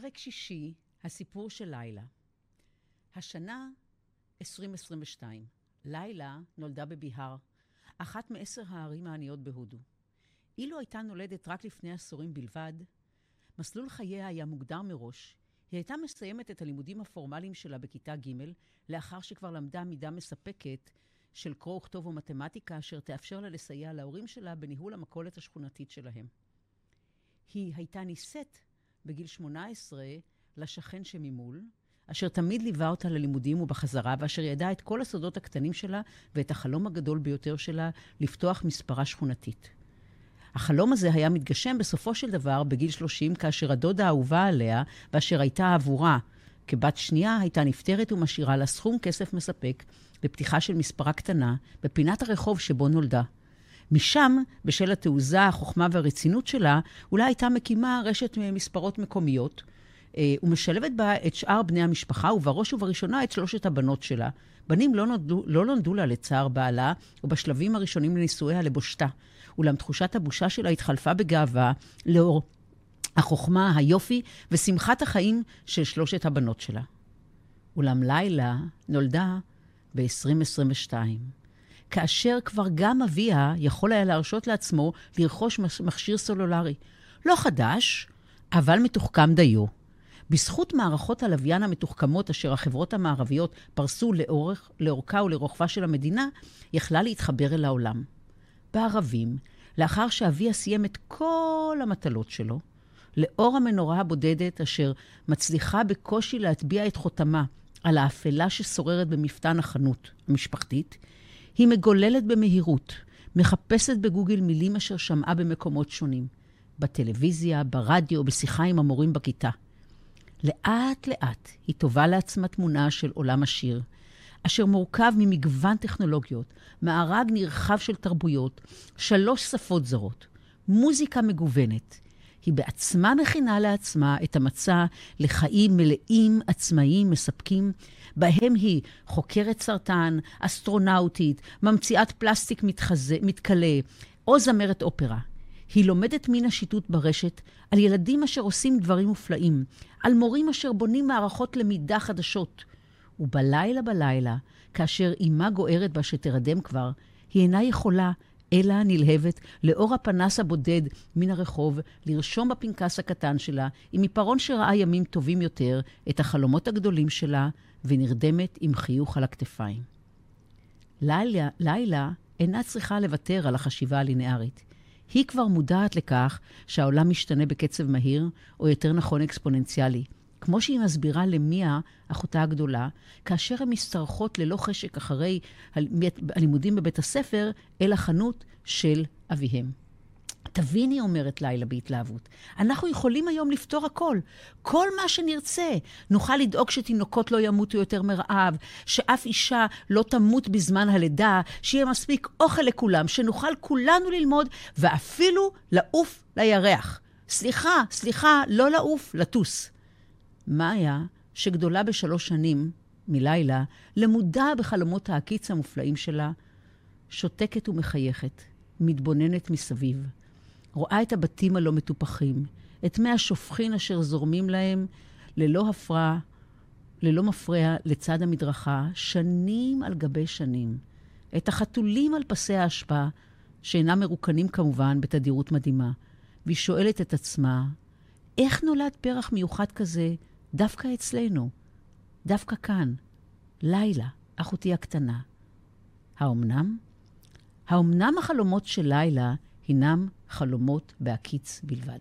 פרק שישי, הסיפור של לילה. השנה 2022. לילה נולדה בביהר, אחת מעשר הערים העניות בהודו. אילו הייתה נולדת רק לפני עשורים בלבד, מסלול חייה היה מוגדר מראש. היא הייתה מסיימת את הלימודים הפורמליים שלה בכיתה ג', לאחר שכבר למדה מידה מספקת של קרוא וכתוב ומתמטיקה, אשר תאפשר לה לסייע להורים שלה בניהול המכולת השכונתית שלהם. היא הייתה נישאת בגיל 18 לשכן שממול, אשר תמיד ליווה אותה ללימודים ובחזרה, ואשר ידע את כל הסודות הקטנים שלה ואת החלום הגדול ביותר שלה לפתוח מספרה שכונתית. החלום הזה היה מתגשם בסופו של דבר בגיל 30, כאשר הדודה האהובה עליה, ואשר הייתה עבורה כבת שנייה, הייתה נפטרת ומשאירה לה סכום כסף מספק לפתיחה של מספרה קטנה בפינת הרחוב שבו נולדה. משם, בשל התעוזה, החוכמה והרצינות שלה, אולי הייתה מקימה רשת מספרות מקומיות, אה, ומשלבת בה את שאר בני המשפחה, ובראש ובראשונה את שלושת הבנות שלה. בנים לא נולדו, לא נולדו לה לצער בעלה, ובשלבים הראשונים לנישואיה לבושתה. אולם תחושת הבושה שלה התחלפה בגאווה לאור החוכמה, היופי ושמחת החיים של שלושת הבנות שלה. אולם לילה נולדה ב-2022. כאשר כבר גם אביה יכול היה להרשות לעצמו לרכוש מכשיר סלולרי. לא חדש, אבל מתוחכם דיו. בזכות מערכות הלוויין המתוחכמות אשר החברות המערביות פרסו לאורך, לאורכה ולרוחבה של המדינה, יכלה להתחבר אל העולם. בערבים, לאחר שאביה סיים את כל המטלות שלו, לאור המנורה הבודדת אשר מצליחה בקושי להטביע את חותמה על האפלה ששוררת במפתן החנות המשפחתית, היא מגוללת במהירות, מחפשת בגוגל מילים אשר שמעה במקומות שונים, בטלוויזיה, ברדיו, בשיחה עם המורים בכיתה. לאט-לאט היא טובה לעצמה תמונה של עולם עשיר, אשר מורכב ממגוון טכנולוגיות, מארג נרחב של תרבויות, שלוש שפות זרות, מוזיקה מגוונת. היא בעצמה מכינה לעצמה את המצע לחיים מלאים, עצמאיים, מספקים, בהם היא חוקרת סרטן, אסטרונאוטית, ממציאת פלסטיק מתחזה, מתכלה, או זמרת אופרה. היא לומדת מן השיטוט ברשת על ילדים אשר עושים דברים מופלאים, על מורים אשר בונים מערכות למידה חדשות. ובלילה בלילה, כאשר אמה גוערת בה שתרדם כבר, היא אינה יכולה, אלא נלהבת, לאור הפנס הבודד מן הרחוב, לרשום בפנקס הקטן שלה, עם עיפרון שראה ימים טובים יותר, את החלומות הגדולים שלה, ונרדמת עם חיוך על הכתפיים. לילה, לילה אינה צריכה לוותר על החשיבה הלינארית. היא כבר מודעת לכך שהעולם משתנה בקצב מהיר, או יותר נכון אקספוננציאלי. כמו שהיא מסבירה למיה, אחותה הגדולה, כאשר הן משתרכות ללא חשק אחרי הלימודים בבית הספר, אל החנות של אביהם. תביני, אומרת לילה בהתלהבות, אנחנו יכולים היום לפתור הכל. כל מה שנרצה. נוכל לדאוג שתינוקות לא ימותו יותר מרעב, שאף אישה לא תמות בזמן הלידה, שיהיה מספיק אוכל לכולם, שנוכל כולנו ללמוד, ואפילו לעוף לירח. סליחה, סליחה, לא לעוף, לטוס. מאיה, שגדולה בשלוש שנים מלילה, למודה בחלומות העקיץ המופלאים שלה, שותקת ומחייכת, מתבוננת מסביב. רואה את הבתים הלא מטופחים, את מי השופכין אשר זורמים להם ללא הפרעה, ללא מפרע לצד המדרכה, שנים על גבי שנים. את החתולים על פסי האשפה, שאינם מרוקנים כמובן בתדירות מדהימה, והיא שואלת את עצמה, איך נולד פרח מיוחד כזה דווקא אצלנו, דווקא כאן, לילה, אחותי הקטנה? האומנם? האומנם החלומות של לילה הינם חלומות בהקיץ בלבד.